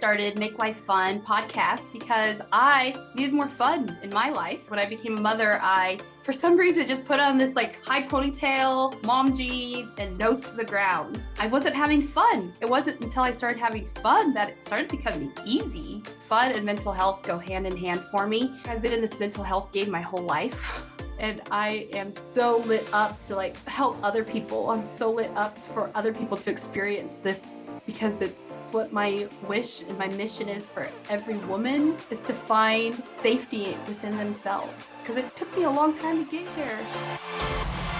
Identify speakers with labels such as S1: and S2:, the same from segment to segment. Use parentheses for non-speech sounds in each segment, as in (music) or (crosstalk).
S1: started Make Life Fun podcast because I needed more fun in my life. When I became a mother, I, for some reason, just put on this like high ponytail, mom jeans, and nose to the ground. I wasn't having fun. It wasn't until I started having fun that it started becoming easy. Fun and mental health go hand in hand for me. I've been in this mental health game my whole life. (laughs) and I am so lit up to like help other people. I'm so lit up for other people to experience this because it's what my wish and my mission is for every woman is to find safety within themselves because it took me a long time to get here.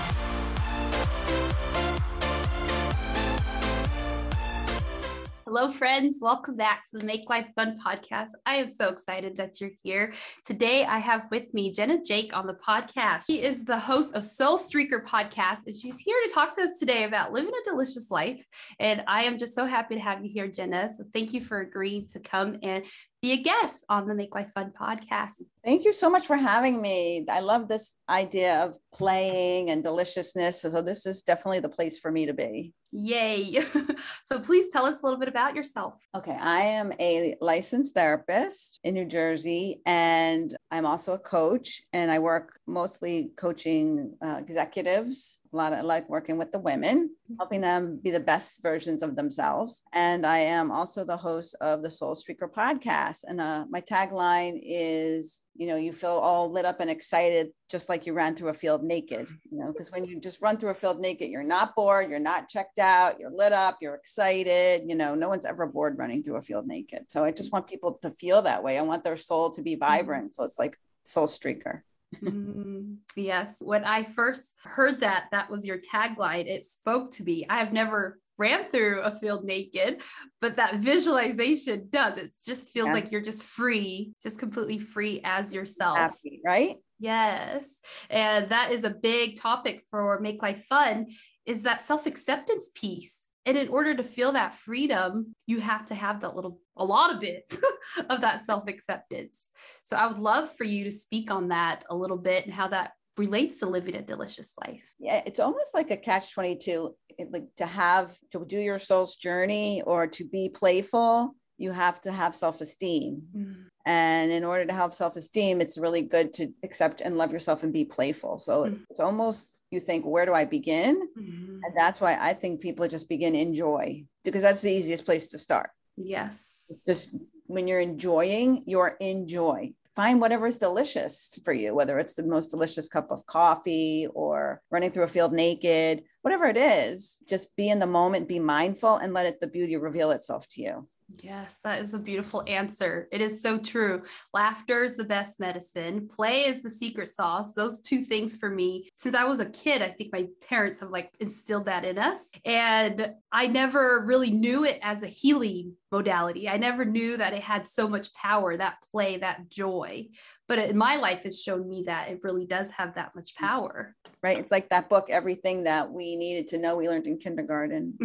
S1: Hello, friends. Welcome back to the Make Life Fun podcast. I am so excited that you're here. Today, I have with me Jena Jake on the podcast. She is the host of Soul Streaker podcast, and she's here to talk to us today about living a delicious life. And I am just so happy to have you here, Jena. So, thank you for agreeing to come and be a guest on the Make Life Fun podcast.
S2: Thank you so much for having me. I love this idea of playing and deliciousness. So, this is definitely the place for me to be.
S1: Yay. (laughs) so, please tell us a little bit about yourself.
S2: Okay. I am a licensed therapist in New Jersey, and I'm also a coach, and I work mostly coaching uh, executives a lot of I like working with the women, mm-hmm. helping them be the best versions of themselves. And I am also the host of the Soul Streaker podcast. And uh, my tagline is, you know, you feel all lit up and excited, just like you ran through a field naked, you know, because when you just run through a field naked, you're not bored, you're not checked out, you're lit up, you're excited. You know, no one's ever bored running through a field naked. So I just mm-hmm. want people to feel that way. I want their soul to be mm-hmm. vibrant. So it's like Soul Streaker
S1: mm, yes. When I first heard that, that was your tagline, it spoke to me. I have never ran through a field naked, but that visualization does. It just feels yeah. like you're just free, just completely free as yourself.
S2: Happy, right?
S1: Yes. And that is a big topic for Make Life Fun is that self-acceptance piece. And in order to feel that freedom, you have to have that little, a lot of it (laughs) of that self acceptance. So I would love for you to speak on that a little bit and how that relates to living a delicious life.
S2: Yeah, it's almost like a catch 22 like to have to do your soul's journey or to be playful, you have to have self-esteem. Mm. And in order to have self-esteem, it's really good to accept and love yourself and be playful. So mm. it's almost you think, where do I begin? Mm-hmm. And that's why I think people just begin enjoy because that's the easiest place to start.
S1: Yes.
S2: Just when you're enjoying, you're in joy. Find whatever is delicious for you, whether it's the most delicious cup of coffee or running through a field naked, whatever it is, just be in the moment, be mindful, and let it the beauty reveal itself to you.
S1: Yes, that is a beautiful answer. It is so true. Laughter is the best medicine. Play is the secret sauce. Those two things for me, since I was a kid, I think my parents have like instilled that in us. And I never really knew it as a healing modality. I never knew that it had so much power, that play, that joy. But in my life, it's shown me that it really does have that much power.
S2: Right. It's like that book, Everything That We Needed to Know We Learned in Kindergarten. (laughs)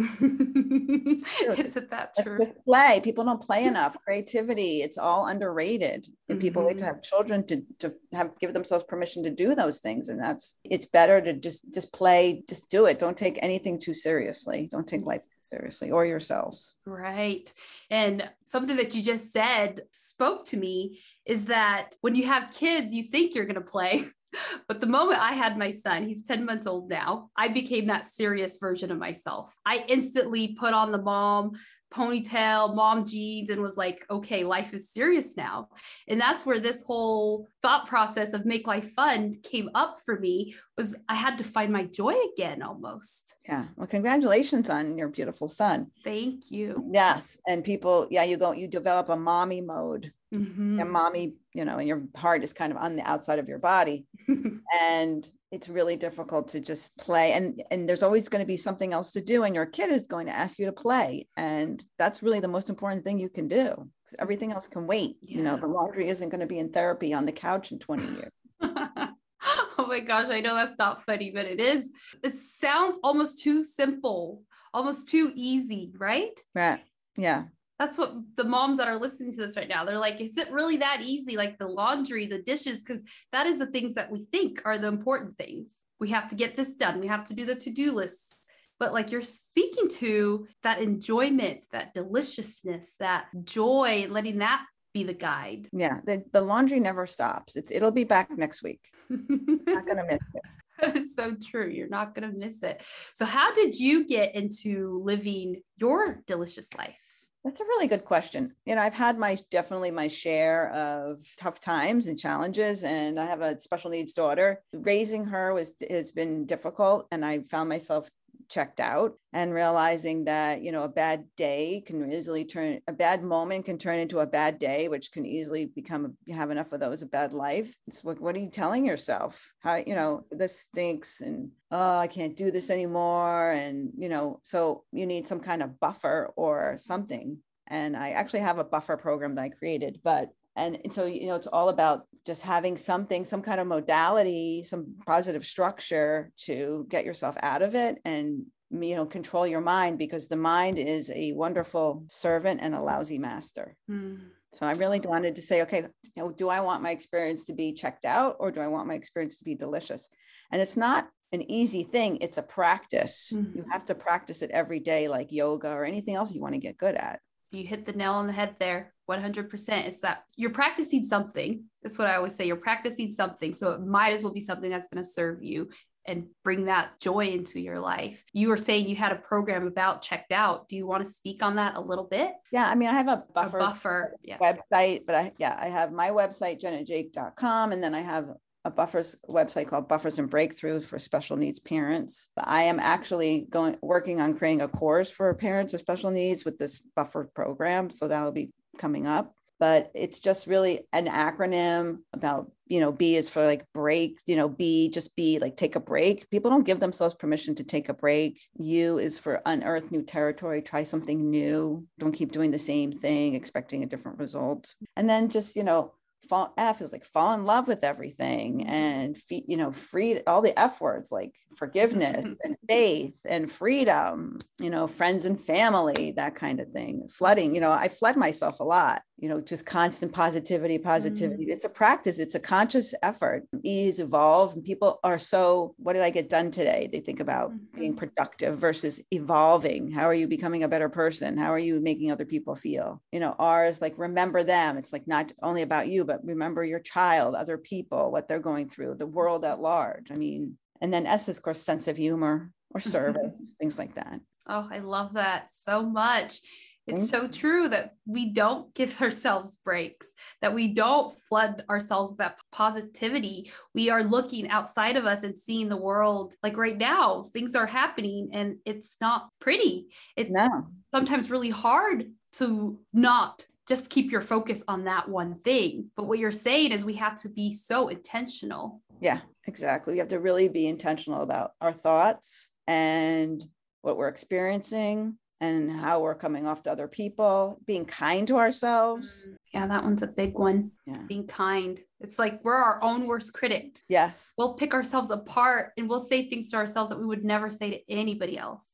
S1: Isn't that true?
S2: Play. People don't play enough. Creativity, it's all underrated. And people mm-hmm. wait to have children to, to have give themselves permission to do those things. And that's it's better to just just play, just do it. Don't take anything too seriously. Don't take life seriously or yourselves.
S1: Right. And something that you just said spoke to me is that when you have kids, you think you're going to play. (laughs) But the moment I had my son, he's 10 months old now, I became that serious version of myself. I instantly put on the mom ponytail, mom jeans, and was like, okay, life is serious now. And that's where this whole thought process of make life fun came up for me was I had to find my joy again almost.
S2: Yeah. Well, congratulations on your beautiful son.
S1: Thank you.
S2: Yes. And people, yeah, you go, you develop a mommy mode. Mm-hmm. And mommy, you know, and your heart is kind of on the outside of your body. (laughs) and it's really difficult to just play and and there's always going to be something else to do and your kid is going to ask you to play and that's really the most important thing you can do because everything else can wait yeah. you know the laundry isn't going to be in therapy on the couch in 20 years. (laughs)
S1: Oh my gosh i know that's not funny but it is. It sounds almost too simple almost too easy right?
S2: Right yeah
S1: that's what the moms that are listening to this right now they're like is it really that easy like the laundry the dishes because that is the things that we think are the important things we have to get this done we have to do the to-do lists but like you're speaking to that enjoyment, that deliciousness, that joy, letting that be the guide.
S2: Yeah, the, the laundry never stops. It's it'll be back next week. (laughs) Not gonna miss it.
S1: That is so true. You're not going to miss it. So, how did you get into living your delicious life?
S2: That's a really good question. You know, I've had my definitely my share of tough times and challenges, and I have a special needs daughter. Raising her was has been difficult, and I found myself checked out and realizing that you know a bad day can easily turn a bad moment can turn into a bad day which can easily become have enough of those a bad life. It's like what are you telling yourself? How you know this stinks and oh i can't do this anymore. And you know so you need some kind of buffer or something. And i actually have a buffer program that i created but and so you know it's all about just having something some kind of modality some positive structure to get yourself out of it and you know control your mind because the mind is a wonderful servant and a lousy master. Mm. so i really wanted to say okay you know, do i want my experience to be checked out or do i want my experience to be delicious? And it's not an easy thing it's a practice. Mm-hmm. you have to practice it every day like yoga or anything else you want to get good at.
S1: You hit the nail on the head there 100% it's that you're practicing something. That's what i always say you're practicing something. So it might as well be something that's going to serve you and bring that joy into your life. You were saying you had a program about checked out. Do you want to speak on that a little bit?
S2: Yeah i mean i have a buffer,
S1: a buffer yeah.
S2: website but i yeah i have my website jenajake.com and then i have a buffers website called buffers and breakthroughs for special needs parents. I am actually going working on creating a course for parents with special needs with this buffer program so that'll be coming up but it's just really an acronym about you know b is for like break you know b just be like take a break. People don't give themselves permission to take a break. U is for unearth new territory try something new don't keep doing the same thing expecting a different result. And then just you know fall f is like fall in love with everything and you know free all the f words like forgiveness (laughs) and faith and freedom you know friends and family that kind of thing flooding you know i flood myself a lot you know just constant positivity positivity. Mm. it's a practice. It's a conscious effort. Ease evolve. And people are so what did i get done today? They think about mm-hmm. being productive versus evolving. How are you becoming a better person? How are you making other people feel? You know r is like remember them. It's like not only about you but remember your child other people what they're going through the world at large. I mean and then s is of course sense of humor or service (laughs) things like that.
S1: Oh i love that so much it's mm-hmm. so true that we don't give (laughs) ourselves breaks, that we don't flood ourselves with that positivity. We are looking outside of us and seeing the world like right now, things are happening and it's not pretty. It's no. sometimes really hard to not just keep your focus on that one thing. But what you're saying is we have to be so intentional.
S2: Yeah, exactly. We have to really be intentional about our thoughts and what we're experiencing and how we're coming off to other people, being kind to ourselves.
S1: Mm, yeah, that one's a big one. Yeah. Being kind. It's like we're our own worst critic.
S2: Yes.
S1: We'll pick ourselves apart and we'll say things to ourselves that we would never say to anybody else.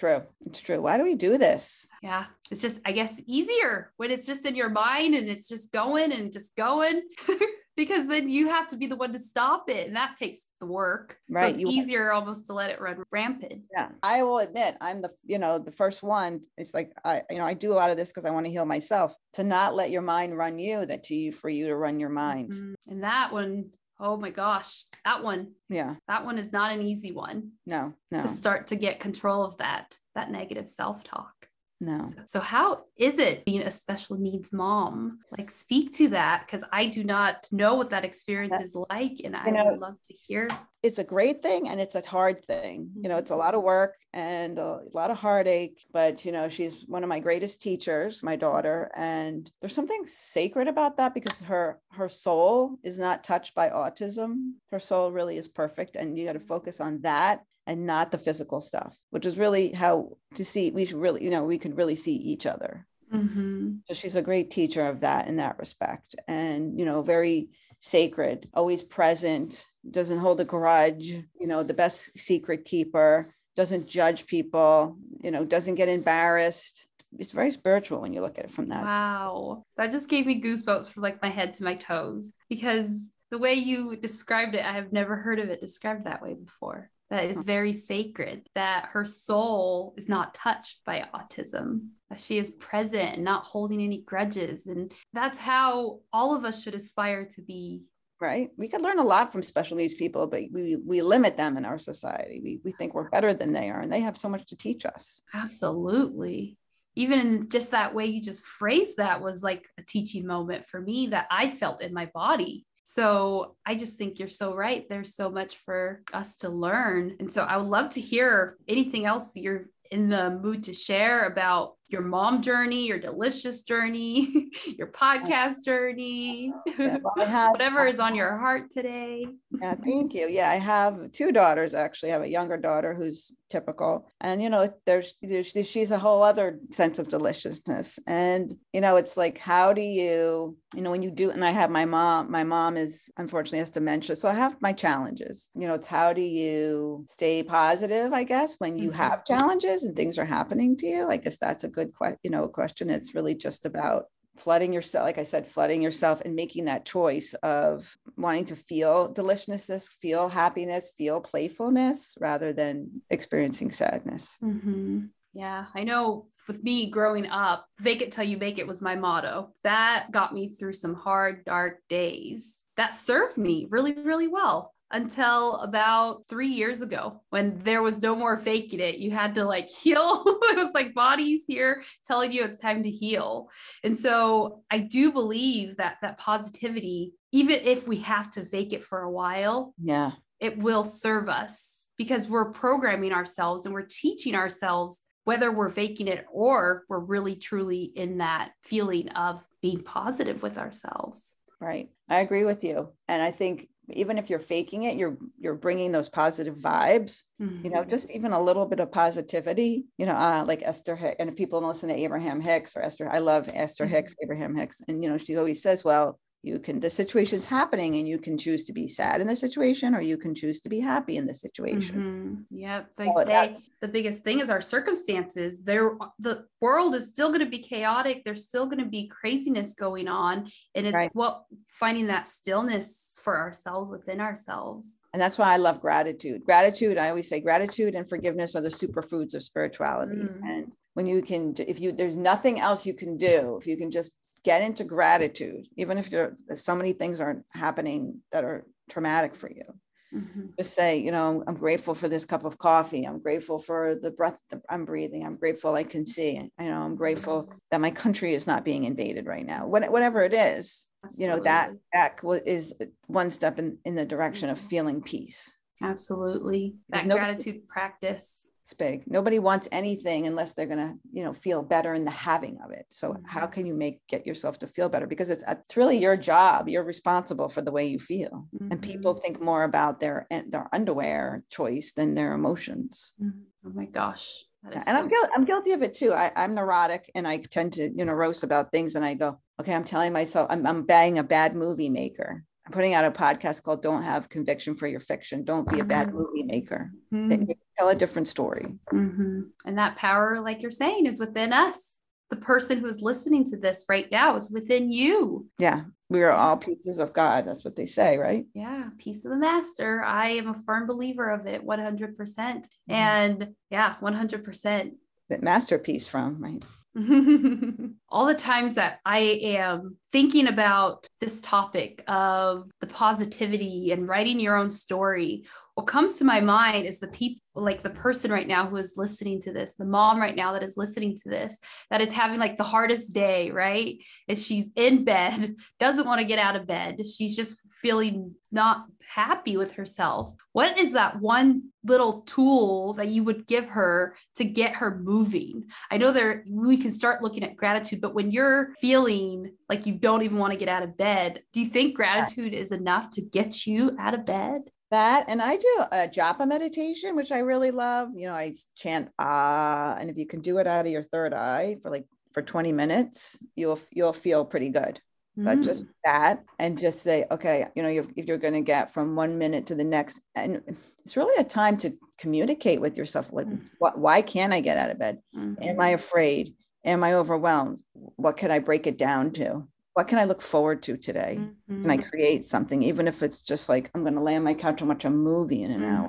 S2: It's true. It's true. Why do we do this?
S1: Yeah. It's just, I guess, easier when it's just in your mind and it's just going and just going. (laughs) because then you have to be the one to stop it and that takes the work right so it's you, easier almost to let it run rampant
S2: yeah i will admit i'm the you know the first one it's like i you know i do a lot of this because i want to heal myself to not let your mind run you that to you for you to run your mind
S1: mm-hmm. and that one oh my gosh that one.
S2: Yeah.
S1: That one is not an easy one
S2: no no.
S1: to start to get control of that that negative self-talk
S2: no.
S1: So, so, how is it being a special needs mom? Like, speak to that because I do not know what that experience is like, and I know, would love to hear.
S2: It's a great thing and it's a hard thing. You know, it's a mm-hmm. lot of work and a lot of heartache. But you know, she's one of my greatest teachers, my daughter, and there's something sacred about that because her her soul is not touched by autism. Her soul really is perfect, and you got to mm-hmm. focus on that and not the physical stuff, which is really how to see we should really, you know, we could really see each other. Mm-hmm. So she's a great teacher of that in that respect. And, you know, very sacred, always present, doesn't hold a grudge, you know, the best secret keeper, doesn't judge people, you know, doesn't get embarrassed. It's very spiritual when you look at it from that.
S1: Wow. That just gave me goosebumps from like my head to my toes because the way you described it, I have never heard of it described that way before that is very sacred, that her soul is not touched by autism, that she is present and not holding any grudges. And that's how all of us should aspire to be.
S2: Right. We could learn a lot from special needs people, but we, we limit them in our society. We, we think we're better than they are, and they have so much to teach us.
S1: Absolutely even in just that way you just phrased that was like a teaching moment for me that I felt in my body. So I just think you're so right. There's so much for us to learn. And so I would love to hear anything else you're in the mood to share about your mom journey, your delicious journey, (laughs) your podcast journey, yeah, (laughs) well, have, whatever is on your heart today.
S2: Yeah, thank you. Yeah, I have two daughters actually. I have a younger daughter who's typical, and you know, there's, there's she's a whole other sense of deliciousness, and you know, it's like how do you, you know, when you do, and I have my mom. My mom is unfortunately has dementia, so I have my challenges. You know, it's how do you stay positive? I guess when you mm-hmm. have challenges and things are happening to you. I guess that's a good good you know question. It's really just about flooding yourself like i said flooding yourself and making that choice of wanting to feel deliciousness feel happiness feel playfulness rather than experiencing sadness.
S1: Mm-hmm. yeah i know with me growing up fake it till you make it was my motto. That got me through some hard dark days. That served me really really well until about three years ago when there was no more faking it. You had to like (laughs) heal. it was like bodies here telling you it's time to heal. And so I do believe that that positivity, even if we have to fake it for a while,
S2: yeah,
S1: it will serve us because we're programming ourselves and we're teaching ourselves whether we're faking it or we're really truly in that feeling of being positive with ourselves.
S2: Right. I agree with you. And I think even if you're faking it you're you're bringing those positive vibes mm-hmm. you know mm-hmm. just even a little bit of positivity you know uh, like esther hicks and if people listen to abraham hicks or esther i love esther mm-hmm. hicks abraham hicks and you know she always says well you can the situation's happening and you can choose to be sad in the situation or you can choose to be happy in the situation
S1: mm-hmm. yep they say that, the biggest thing is our circumstances there the world is still going to be chaotic there's still going to be craziness going on and it's right. what finding that stillness for ourselves within ourselves
S2: and that's why i love gratitude gratitude i always say gratitude and forgiveness are the superfoods of spirituality mm. and when you can if you there's nothing else you can do if you can just get into gratitude, even if there so many things aren't happening that are traumatic for you. Mm-hmm. Just say, you know, I'm grateful for this cup of coffee. I'm grateful for the breath that I'm breathing. I'm grateful I can see. I know I'm grateful that my country is not being invaded right now. Whatever it is, Absolutely. you know, that that is one step in, in the direction of mm-hmm. feeling peace.
S1: Absolutely. That gratitude practice
S2: it's big. Nobody wants anything unless they're going to, you know, feel better in the having of it. So mm-hmm. how can you make get yourself to feel better? Because it's it's really your job. You're responsible for the way you feel. Mm-hmm. And people mm-hmm. think more about their their underwear choice than their emotions.
S1: Mm-hmm. Oh my gosh.
S2: and so- I'm guilty, I'm guilty of it too. I, I'm neurotic and I tend to, you know, roast about things and I go, okay, I'm telling myself I'm, I'm being a bad movie maker. Putting out a podcast called Don't Have Conviction for Your Fiction. Don't be a bad mm-hmm. movie maker. Mm-hmm. Tell a different story.
S1: Mm-hmm. And that power, like you're saying, is within us. The person who's listening to this right now is within you.
S2: Yeah. We are all pieces of God. That's what they say, right?
S1: Yeah. Piece of the master. I am a firm believer of it 100%. percent mm-hmm. And yeah, 100%.
S2: That masterpiece from, right? (laughs)
S1: all the times that I am thinking about this topic of the positivity and writing your own story, what comes to my mind is the people, like the person right now who is listening to this, the mom right now that is listening to this, that is having like the hardest day, right? Is she's in bed, (laughs) doesn't want to get out of bed. She's just feeling not happy with herself. What is that one little tool that you would give her to get her moving? I know there we can start looking at gratitude, but when you're feeling like you don't even want to get out of bed, do you think gratitude is enough to get you out of bed?
S2: that and i do a japa meditation which i really love you know i chant ah and if you can do it out of your third eye for like for 20 minutes you'll you'll feel pretty good mm. but just that and just say okay you know you're, if you're going to get from one minute to the next and it's really a time to communicate with yourself like mm. what, why can't i get out of bed mm-hmm. am i afraid am i overwhelmed what can i break it down to what can I look forward to today? Mm-hmm. Can I mm-hmm. create something, even if it's just like I'm going to lay on my couch and watch a movie in an hour?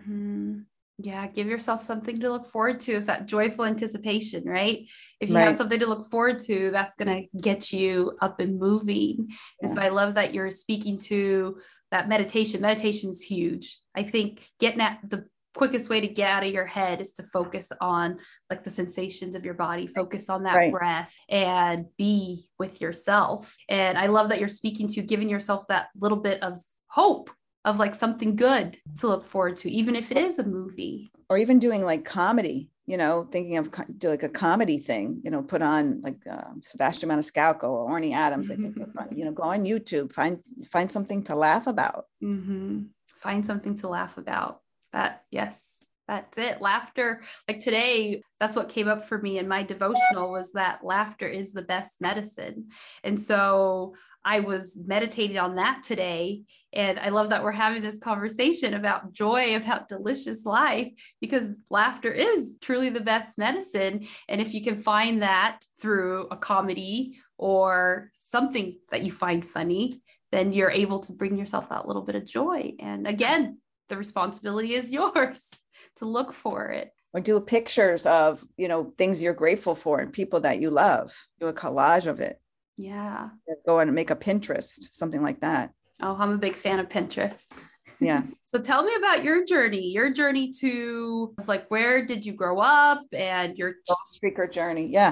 S1: Yeah, give yourself something to look forward to. It's that joyful anticipation, right? If you
S2: Right.
S1: have something to look forward to, that's going to get you up and moving. And so I love that you're speaking to that meditation. Meditation is huge. I think getting at the quickest way to get out of your head is to focus on like the sensations of your body, focus on that
S2: Right.
S1: breath and be with yourself. And I love that you're speaking to giving yourself that little bit of hope of like something good to look forward to, even if it is a movie.
S2: or even doing like comedy you know thinking of co- do like a comedy thing you know put on like uh, sebastian maniscalco or orny adams i think fun. you know go on youtube find find something to laugh about
S1: hmm Find something to laugh about. That, yes, that's it. Laughter, like today, that's what came up for me in my devotional was that laughter is the best medicine. And so I was meditating on that today. And I love that we're having this conversation about joy, about delicious life, because laughter is truly the best medicine. And if you can find that through a comedy or something that you find funny, then you're able to bring yourself that little bit of joy. And again, the responsibility is (laughs) yours to look for it.
S2: or do pictures of you know things you're grateful for and people that you love do a collage of it
S1: Yeah.
S2: Go and make a pinterest something like that
S1: Oh, I'm a big fan of Pinterest.
S2: yeah (laughs)
S1: So tell me about your journey, your journey to like where did you grow up and your
S2: streaker journey yeah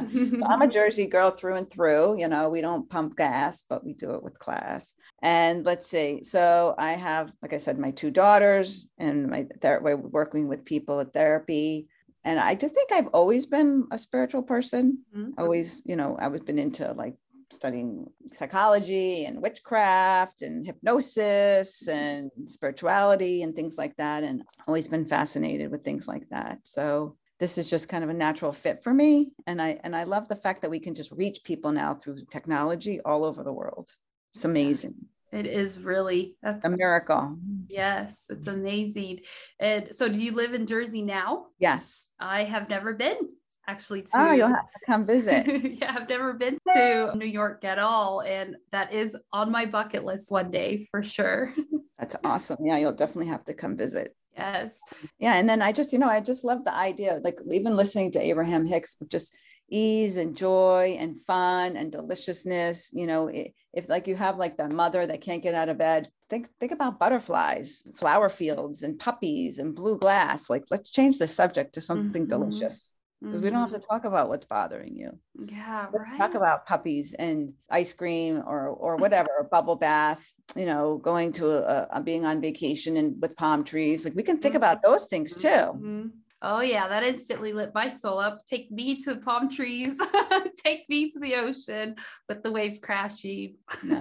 S2: I'm a (laughs) Jersey girl through and through. You know, we don't pump gas, but we do it with class. And let's see. So I have, like I said, my two daughters and my ther- we're working with people at therapy. And I just think I've always been a spiritual person.
S1: Mhm.
S2: Always, you know, I was been into like studying psychology and witchcraft and hypnosis and spirituality and things like that. And always been fascinated with things like that. So this is just kind of a natural fit for me and i and i love the fact that we can just reach people now through technology all over the world it's amazing
S1: It is really that's
S2: a miracle
S1: yes, it's amazing. And so do you live in Jersey now?
S2: yes
S1: I have never been actually to
S2: oh you'll have to come visit (laughs)
S1: yeah, I've never been to New York at all. And that is on my bucket list one day for sure. (laughs)
S2: that's awesome yeah you'll definitely have to come visit
S1: yes.
S2: yeah and then i just you know i just love the idea like even listening to abraham hicks just ease and joy and fun and deliciousness you know if like you have like the mother that can't get out of bed think think about butterflies flower fields and puppies and blue glass like let's change the subject to something
S1: Mhm.
S2: delicious because we don't have to mm-hmm. talk about what's bothering you.
S1: Yeah,
S2: let's
S1: right.
S2: talk about puppies and ice cream or or mm-hmm. whatever a bubble bath you know going to a, a being on vacation and with palm trees like we can think mm-hmm. about those things too.
S1: Mhm. Oh yeah, that instantly lit my soul up. Take me to the palm trees. (laughs) Take me to the ocean with the waves crashing. (laughs)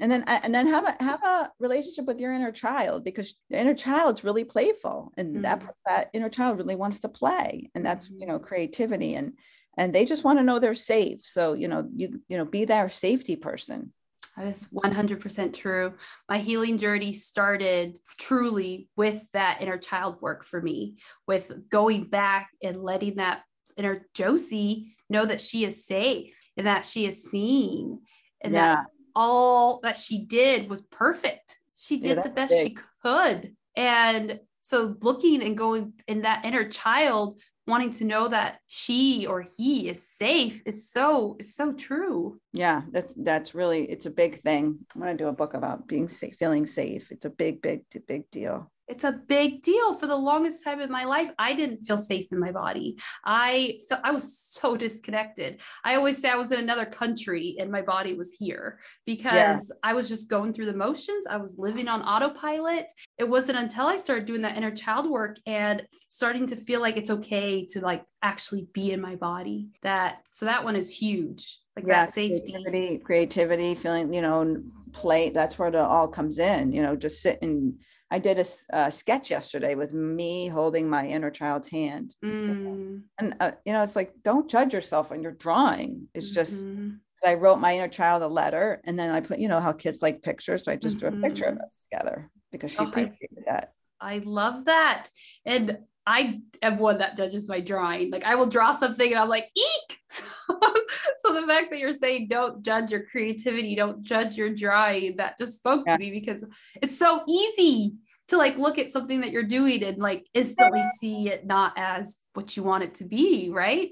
S2: and then and then have a have a relationship with your inner child because the inner child's really playful and that
S1: Mhm.
S2: that inner child really wants to play and that's you
S1: Mhm.
S2: know creativity and and they just want to know they're safe so you know you you know be their safety person
S1: That is 100% true. My healing journey started truly with that inner child work for me, with going back and letting that inner Josie know that she is safe and that she is seen and that all that she did was perfect. She
S2: Yeah,
S1: did the best
S2: big.
S1: she could. And so looking and going in that inner child wanting to know that she or he is safe is so is so true.
S2: yeah that's that's really it's a big thing. I'm going to do a book about being safe feeling safe. It's a big big big deal
S1: it's a big deal. For the longest time in my life i didn't feel safe in my body. I felt i was (laughs) so disconnected. I always say i was in another country and my body was here because i was just going through the motions. I was living on autopilot. It wasn't until i started doing that inner child work and starting to feel like it's okay to like actually be in my body that so that one is huge. Like that safety.
S2: creativity, creativity feeling you know play that's where it all comes in you know just sit and i did a sketch yesterday with me holding my inner child's hand
S1: Mm,
S2: and uh, you know it's like don't judge yourself when you're drawing it's just
S1: mhm.
S2: i wrote my inner child a letter and then i put you know how kids like pictures so i just drew a picture of
S1: Mhm.
S2: us together because she
S1: Oh, I-
S2: appreciated that
S1: I love that. And I am one that judges my drawing. Like I will draw something and I'm like, eek. (laughs) so the fact that you're saying don't judge your creativity, don't judge your drawing, that just spoke
S2: Yeah.
S1: to me because it's so easy to like look at something that you're doing and like instantly see it not as what you want it to be, right?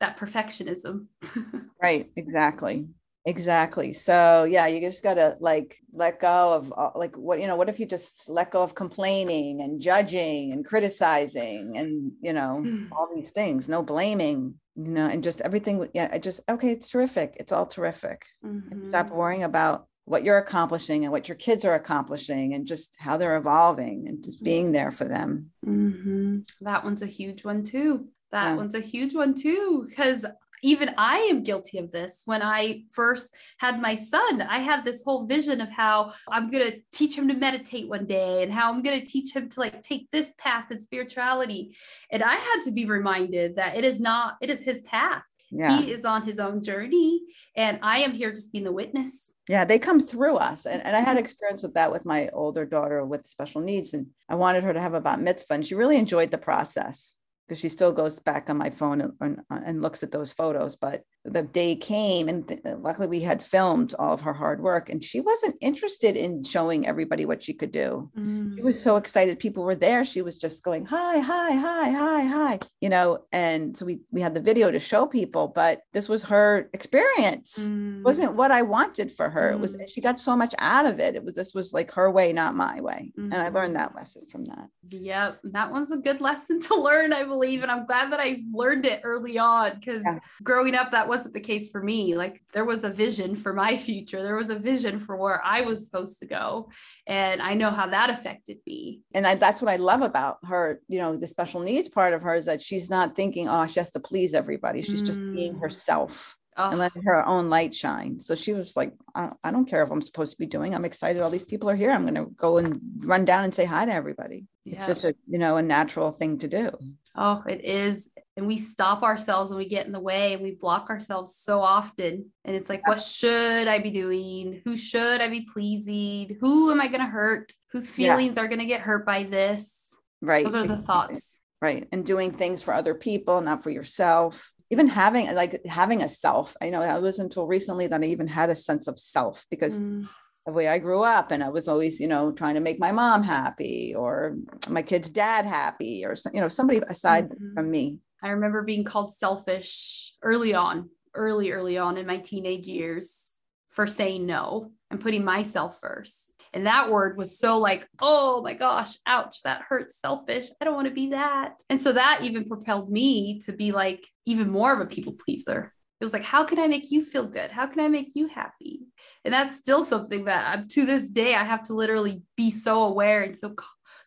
S1: That perfectionism. (laughs)
S2: right, exactly. Exactly. So yeah, you just got to like let go of uh, like what you know. What if you just let go of complaining and judging and criticizing and you know all these things? No blaming, you know, and just everything. Yeah, I just okay. It's terrific. It's all terrific. Mm-hmm. Stop worrying about what you're accomplishing and what your kids are accomplishing and just how they're evolving and just being there for them.
S1: Mm-hmm. That one's a huge one too. That yeah. one's a huge one too because even I am guilty of this. When I first had my son, I had this whole vision of how I'm going to teach him to meditate one day and how I'm going to teach him to like take this path in spirituality. And I had to be reminded that it is not, it is his path. Yeah. He is on his own journey and I am here just being the witness.
S2: Yeah, they come through us. And, and I had mm-hmm. experience with that with my older daughter with special needs. And I wanted her to have a bat mitzvah. And she really enjoyed the process because she still goes back on my phone and, and, and, looks at those photos. But the day came, and th- luckily we had filmed all of her hard work, and she wasn't interested in showing everybody what she could do. Mm. She was so excited people were there. She was just going hi, hi, hi, hi, hi, you know. And so we we had the video to show people, but this was her experience. Mm. Wasn't what I wanted for her. Mm. It was mm. she got so much out of it. It was this was like her way, not my way, mm-hmm. and I learned mm-hmm. that lesson from that.
S1: Yep, that one's a good (laughs) lesson to learn, I believe, and I'm glad that I learned it early on because yeah. growing up that wasn't the case for me. Like there was a vision for my future, there was a vision for where I was supposed to go, and I know how that affected me.
S2: And I, that's what I love about her. You know, the special needs part of her is that she's not thinking, oh, she has to please everybody. She's mm. just being mm. herself oh. and let her own light shine. So she was like, I, I don't care if I'm supposed to be doing. I'm excited. All these people are here. I'm going to go and run down and say hi to everybody. Yeah. It's just a you know a natural thing to do.
S1: Oh, it is. And we stop ourselves and we get in the way and we block ourselves so often. And it's like, what should I be doing? Who should I be pleasing? Who am I going to hurt? Whose feelings yeah. are going to get hurt by this?
S2: Right.
S1: Those are the thoughts.
S2: Right. And doing things for other people, not for yourself even having like having a self i know it was until recently that i even had a sense of self because mm. the way i grew up and i was always you know trying to make my mom happy or my kid's dad happy or you know somebody aside mm-hmm. from me
S1: i remember being called selfish early on early early on in my teenage years for saying no and putting myself first and that word was so like, oh my gosh, ouch, that hurts, selfish. I don't want to be that. And so that even propelled me to be like even more of a people pleaser. It was like, how can I make you feel good? How can I make you happy? And that's still something that I'm, to this day, I have to literally be so aware and so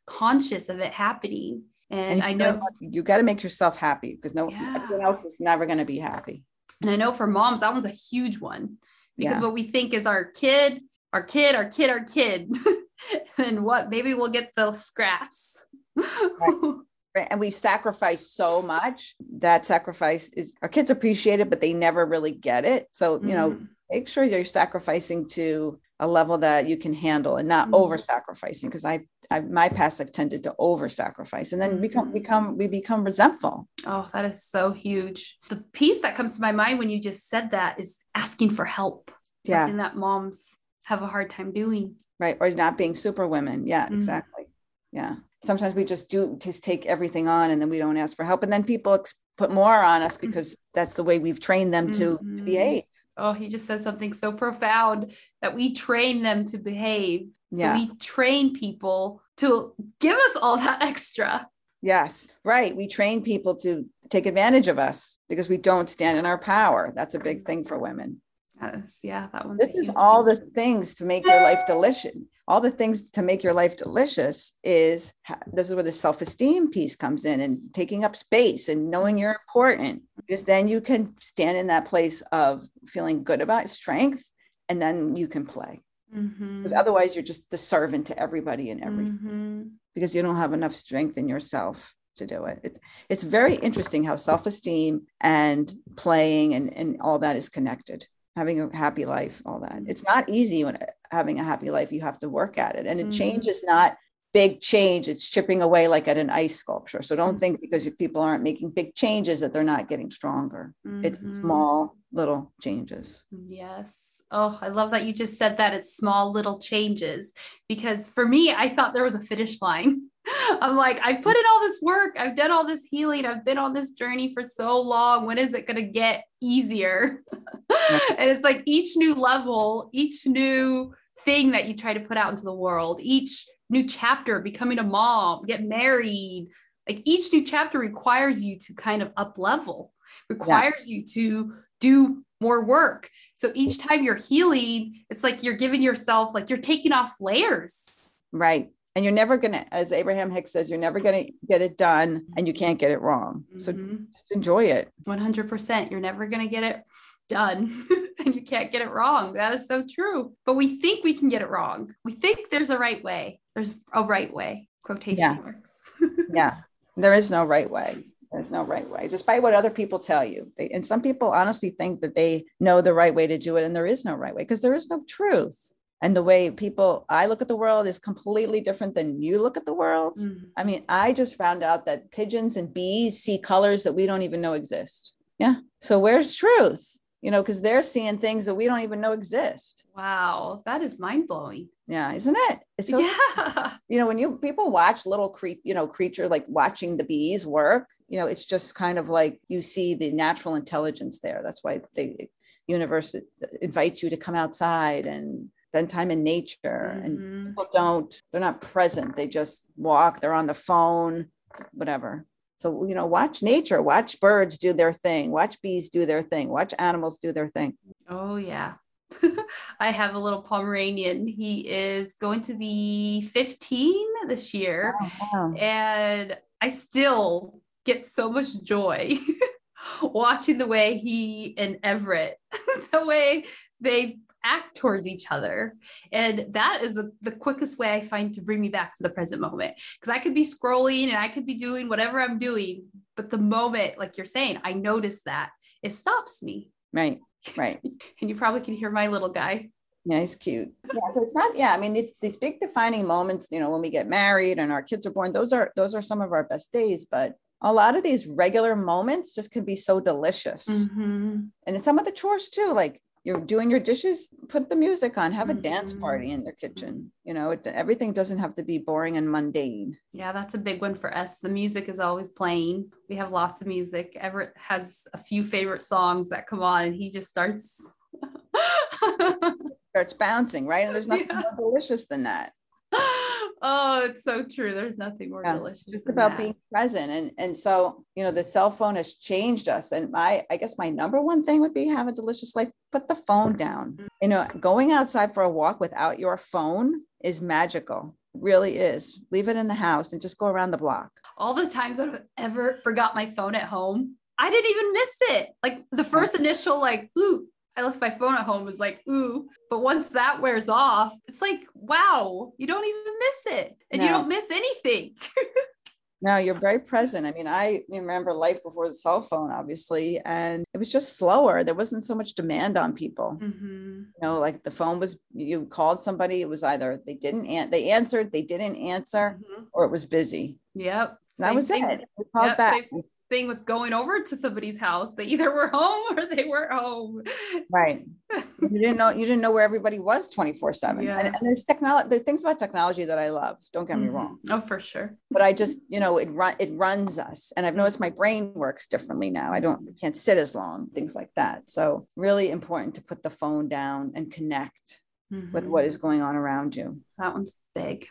S1: conscious of it happening. And, and I know
S2: you got to make yourself happy because no yeah. everyone else is never going to be happy.
S1: And I know for moms, that one's a huge one because yeah. what we think is our kid our kid, our kid, our kid. (laughs) and what? Maybe we'll get the scraps.
S2: right. And we sacrifice so much. That sacrifice is our kids appreciate it, but they never really get it. So, you mm-hmm. know, make sure you're sacrificing to a level that you can handle and not mm-hmm. over sacrificing because I, I my past I've tended to over sacrifice and then mm-hmm. become become we become resentful
S1: oh that is so huge the piece that comes to my mind when you just said that is asking for help yeah. something that moms have a hard time doing.
S2: Right. Or not being super women. Yeah, mm-hmm. exactly. Yeah. Sometimes we just do just take everything on and then we don't ask for help. And then people ex- put more on us because mm-hmm. that's the way we've trained them to, mm-hmm. to behave.
S1: Oh, he just said something so profound that we train them to behave. So yeah. we train people to give us all that extra.
S2: Yes, right. We train people to take advantage of us because we don't stand in our power. That's a big thing for women.
S1: Yes, yeah, that one.
S2: This is all the things to make your life delicious. All the things to make your life delicious is this is where the self esteem piece comes in and taking up space and knowing you're important because then you can stand in that place of feeling good about strength and then you can play. Mm-hmm. Because otherwise, you're just the servant to everybody and everything mm-hmm. because you don't have enough strength in yourself to do it. It's, it's very interesting how self esteem and playing and, and all that is connected having a happy life, all that. It's not easy when having a happy life. You have to work at it, and mm-hmm. change is not big change. It's chipping away like at an ice sculpture. So don't think because people aren't making big changes that they're not getting stronger. It's
S1: Mhm.
S2: small little changes.
S1: Yes. Oh, I love that you just said that it's small little changes because for me, I thought there was a finish line. (laughs) I'm like, I've put in all this work, I've done all this healing, I've been on this journey for so long. When is it going to get easier? (laughs) and it's like each new level, each new thing that you try to put out into the world, each new chapter, becoming a mom, get married, like each new chapter requires you to kind of up level, requires you to do more work. So each time you're healing, it's like you're giving yourself, like you're taking off layers.
S2: Right. And you're never going to, as Abraham Hicks says, you're never going to get it done and you can't get it wrong. So
S1: Mhm.
S2: just enjoy it.
S1: 100%. You're never going to get it done (laughs) and you can't get it wrong. That is so true. But we think we can get it wrong. We think there's a right way. There's a right way. Quotation
S2: Yeah.
S1: marks. (laughs)
S2: Yeah. There is no right way. There's no right way, despite what other people tell you. They, and some people honestly think that they know the right way to do it, and there is no right way because there is no truth. And the way people, I look at the world is completely different than you look at the world.
S1: Mhm.
S2: I mean, I just found out that pigeons and bees see colors that we don't even know exist. Yeah. So where's truth? You know, because they're seeing things that we don't even know exist.
S1: Wow. That is mind blowing.
S2: Yeah, isn't it? It's so
S1: yeah.
S2: you know, when you people watch little creep, you know, creature like watching the bees work, you know, it's just kind of like you see the natural intelligence there. That's why the universe invites you to come outside and spend time in nature. And
S1: Mhm.
S2: people don't, they're not present. They just walk, they're on the phone, whatever. So, you know, watch nature, watch birds do their thing, watch bees do their thing, watch animals do their thing.
S1: Oh, yeah. (laughs) I have a little Pomeranian. He is going to be 15 this year.
S2: Wow.
S1: And I still get so much joy (laughs) watching the way he and Everett, (laughs) the way they act towards each other. And that is the, the quickest way I find to bring me back to the present moment. Because I could be scrolling and I could be doing whatever I'm doing. But the moment, like you're saying, I notice that it stops me.
S2: Right, right. (laughs)
S1: And you probably can hear my little guy.
S2: Yeah, he's cute. Yeah, so it's not. Yeah, I mean these these big defining moments. You know, when we get married and our kids are born, those are those are some of our best days. But a lot of these regular moments just can be so delicious,
S1: Mhm.
S2: and some of the chores too. Like you're doing your dishes, put the music on, have a dance
S1: Mhm.
S2: party in your kitchen. You know, it, everything doesn't have to be boring and mundane.
S1: Yeah, that's a big one for us. The music is always playing. We have lots of music. Everett has a few favorite songs that come on, and he just starts. (laughs)
S2: Starts bouncing, right? And there's nothing
S1: Yeah.
S2: more delicious than that. (laughs)
S1: oh, it's so true. There's nothing more
S2: Yeah,
S1: delicious.
S2: just about
S1: that.
S2: being present and and so you know the cell phone has changed us and my i guess my number one thing would be have a delicious life put the phone down
S1: Mm.
S2: you know going outside for a walk without your phone is magical It really is leave it in the house and just go around the block
S1: All the times I've ever forgot my phone at home, I didn't even miss it. Like the first initial, like, ooh, I left my phone at home was like, ooh. But once that wears off, it's like, wow, you don't even miss it. And you don't miss anything. (laughs)
S2: no you're very present i mean i remember life before the cell phone obviously and it was just slower there wasn't so much demand on people
S1: Mhm.
S2: you know like the phone was you called somebody it was either they didn't an- they answered they didn't answer
S1: Mhm.
S2: or it was busy
S1: Yep.
S2: that was
S1: thing.
S2: it we called
S1: Yep,
S2: back
S1: same thing with going over to somebody's house. They either were (laughs) home or they weren't home.
S2: Right. (laughs) You didn't know you didn't know where everybody was 24 7.
S1: Yeah.
S2: And, and there's technology, there's things about technology that I love. Don't get me
S1: Mhm.
S2: wrong.
S1: Oh, for sure.
S2: But I just, you know, it run it runs us. And I've noticed my brain works differently now. I don't can't sit as long, things like that. So really important to put the phone down and connect with
S1: Mhm.
S2: what is going on around you.
S1: that one's big.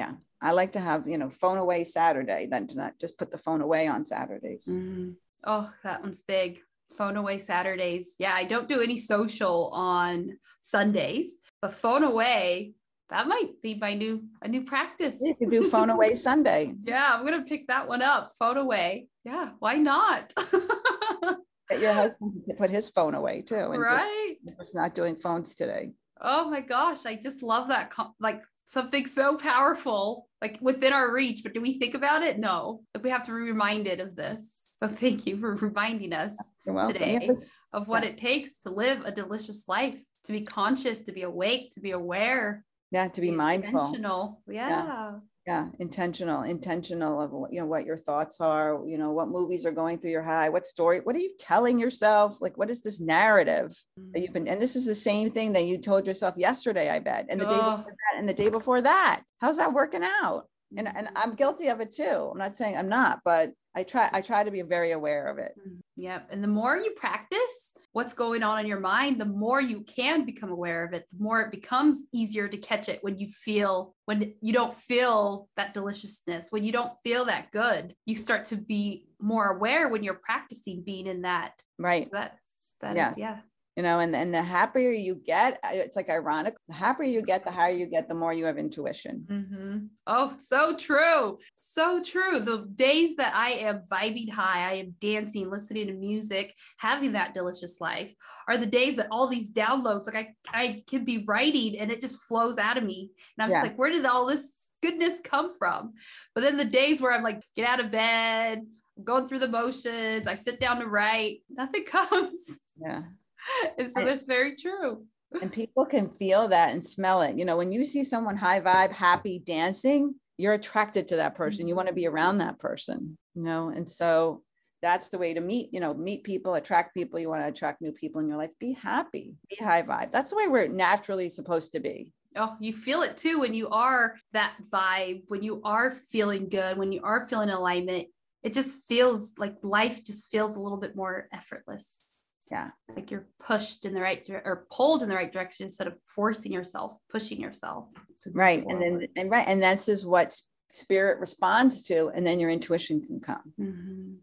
S2: Yeah i like to have, you know, phone away Saturday than to not just put the phone away on Saturdays.
S1: Mhm. Oh, that one's big. Phone away Saturdays. Yeah, I don't do any social on Sundays, but phone away, that might be my new a new practice.
S2: You could do phone away (laughs) Sunday.
S1: Yeah, I'm gonna pick that one up. Phone away. Yeah, why not? (laughs)
S2: Get your husband to put his phone away too. And just,
S1: right.
S2: just not doing phones today.
S1: Oh my gosh, I just love that. Like something so powerful, like within our reach. But do we think about it? No. Like we have to be reminded of this. So thank you for reminding us today
S2: You have to-
S1: of what
S2: Yeah.
S1: it takes to live a delicious life, to be conscious, to be awake, to be aware,
S2: Yeah, to be mindful.
S1: intentional. Yeah.
S2: Yeah, intentional, intentional of what you know what your thoughts are, you know, what movies are going through your high, what story, what are you telling yourself? Like what is this narrative that you've been and this is the same thing that you told yourself yesterday, I bet. And the day
S1: Oh.
S2: before that and the day before that. How's that working out? And and
S1: Mhm.
S2: I'm guilty of it too. I'm not saying I'm not, but I try I try to be very aware of it.
S1: Mm, Yep. And the more you practice what's going on in your mind, the more you can become aware of it, the more it becomes easier to catch it when you feel, when you don't feel that deliciousness, when you don't feel that good, you start to be more aware when you're practicing being in that.
S2: Right.
S1: So that's, that
S2: Yeah.
S1: is- yeah.
S2: You know and and the happier you get it's like ironic the happier you get the higher you get the more you have intuition
S1: Mhm. Oh, so true. So true. The days that I am vibing high, I am dancing, listening to music, having that delicious life are the days that all these downloads, like I, I can be writing and it just flows out of me. And I'm
S2: Yeah.
S1: just like, where did all this goodness come from? But then the days where I'm like, get out of bed, I'm going through the motions, I sit down to write, nothing (laughs) comes.
S2: yeah (laughs)
S1: and so that's very true. (laughs)
S2: and people can feel that and smell it. You know when you see someone high vibe happy dancing you're attracted to that person. You want to be mm-hmm. around that person you know? And so that's the way to meet you know meet people attract people. You want to attract new people in your life. Be happy. Be high vibe. That's the way we're naturally supposed to be.
S1: Oh, you feel it too when you are that vibe, when you are feeling good, when you are feeling alignment. It just feels like life just feels a little bit more effortless.
S2: Yeah.
S1: Like you're pushed in the right or pulled in the right direction instead of forcing yourself, pushing yourself.
S2: right and then and right and that's is what spirit responds to and then your intuition can come
S1: Mhm.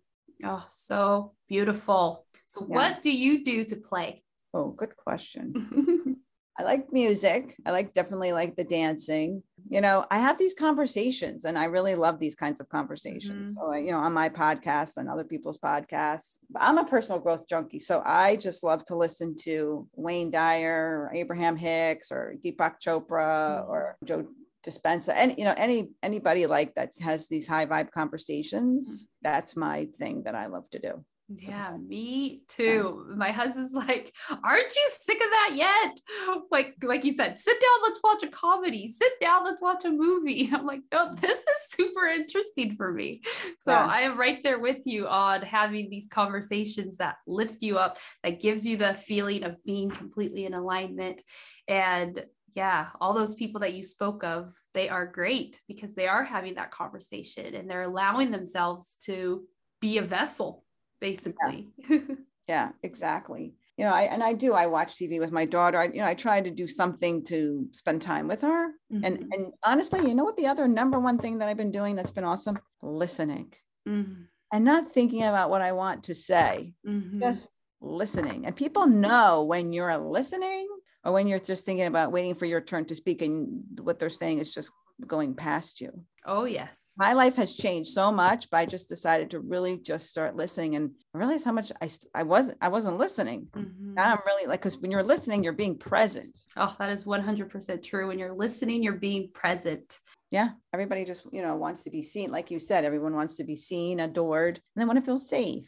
S1: Oh, so beautiful. So,
S2: Yeah.
S1: what do you do to play?
S2: oh good question (laughs) I like music. I like definitely like the dancing. You know, I have these conversations and I really love these kinds of conversations.
S1: Mhm.
S2: So, you know, on my podcast and other people's podcasts, but I'm a personal growth junkie. So I just love to listen to Wayne Dyer or Abraham Hicks or Deepak Chopra
S1: Mhm.
S2: or Joe Dispenza and you know any anybody like that has these high vibe conversations that's my thing that i love to do
S1: Yeah, (laughs) me too. My husband's like, "Aren't you sick of that yet?" (laughs) Like, like you said, sit down, let's watch a comedy. Sit down, let's watch a movie. (laughs) I'm like, no, mm. this is super interesting for me. So
S2: Yeah.
S1: I am right there with you on having these conversations that lift you up, that gives you the feeling of being completely in alignment. And yeah, all those people that you spoke of, they are great because they are having that conversation and they're allowing themselves to be a vessel basically. (laughs)
S2: Yeah, exactly. You know, I and I do. I watch TV with my daughter. I, you know, I try to do something to spend time with her. And
S1: Mhm.
S2: and honestly, you know what? The other number one thing that I've been doing that's been awesome: listening
S1: Mhm.
S2: and not thinking about what I want to say,
S1: Mhm.
S2: just listening. And people know when you're listening or when you're just thinking about waiting for your turn to speak, and what they're saying is just going past you.
S1: Oh yes.
S2: my life has changed so much but i just decided to really just start listening and realize how much i i wasn't i wasn't listening
S1: Mhm.
S2: now i'm really like because when you're listening you're being present
S1: Oh, that is 100% true. When you're listening, you're being present.
S2: yeah everybody just you know wants to be seen like you said everyone wants to be seen adored and they want to feel safe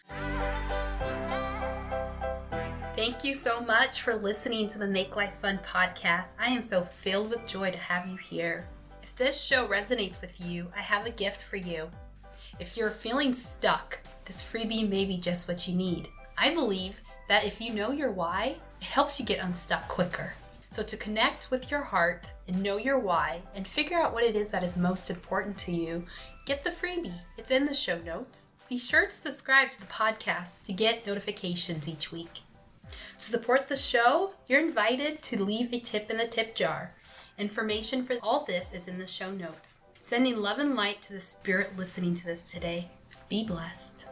S1: Thank you so much for listening to the Make Life Fun podcast. I am so filled with joy to have you here. This show resonates with you, I have a gift for you. If you're feeling stuck, this freebie may be just what you need. I believe that if you know your why, it helps you get unstuck quicker. So, to connect with your heart and know your why and figure out what it is that is most important to you, get the freebie. It's in the show notes. Be sure to subscribe to the podcast to get notifications each week. To support the show, you're invited to leave a tip in the tip jar. Information for all this is in the show notes. Sending love and light to the spirit listening to this today. Be blessed.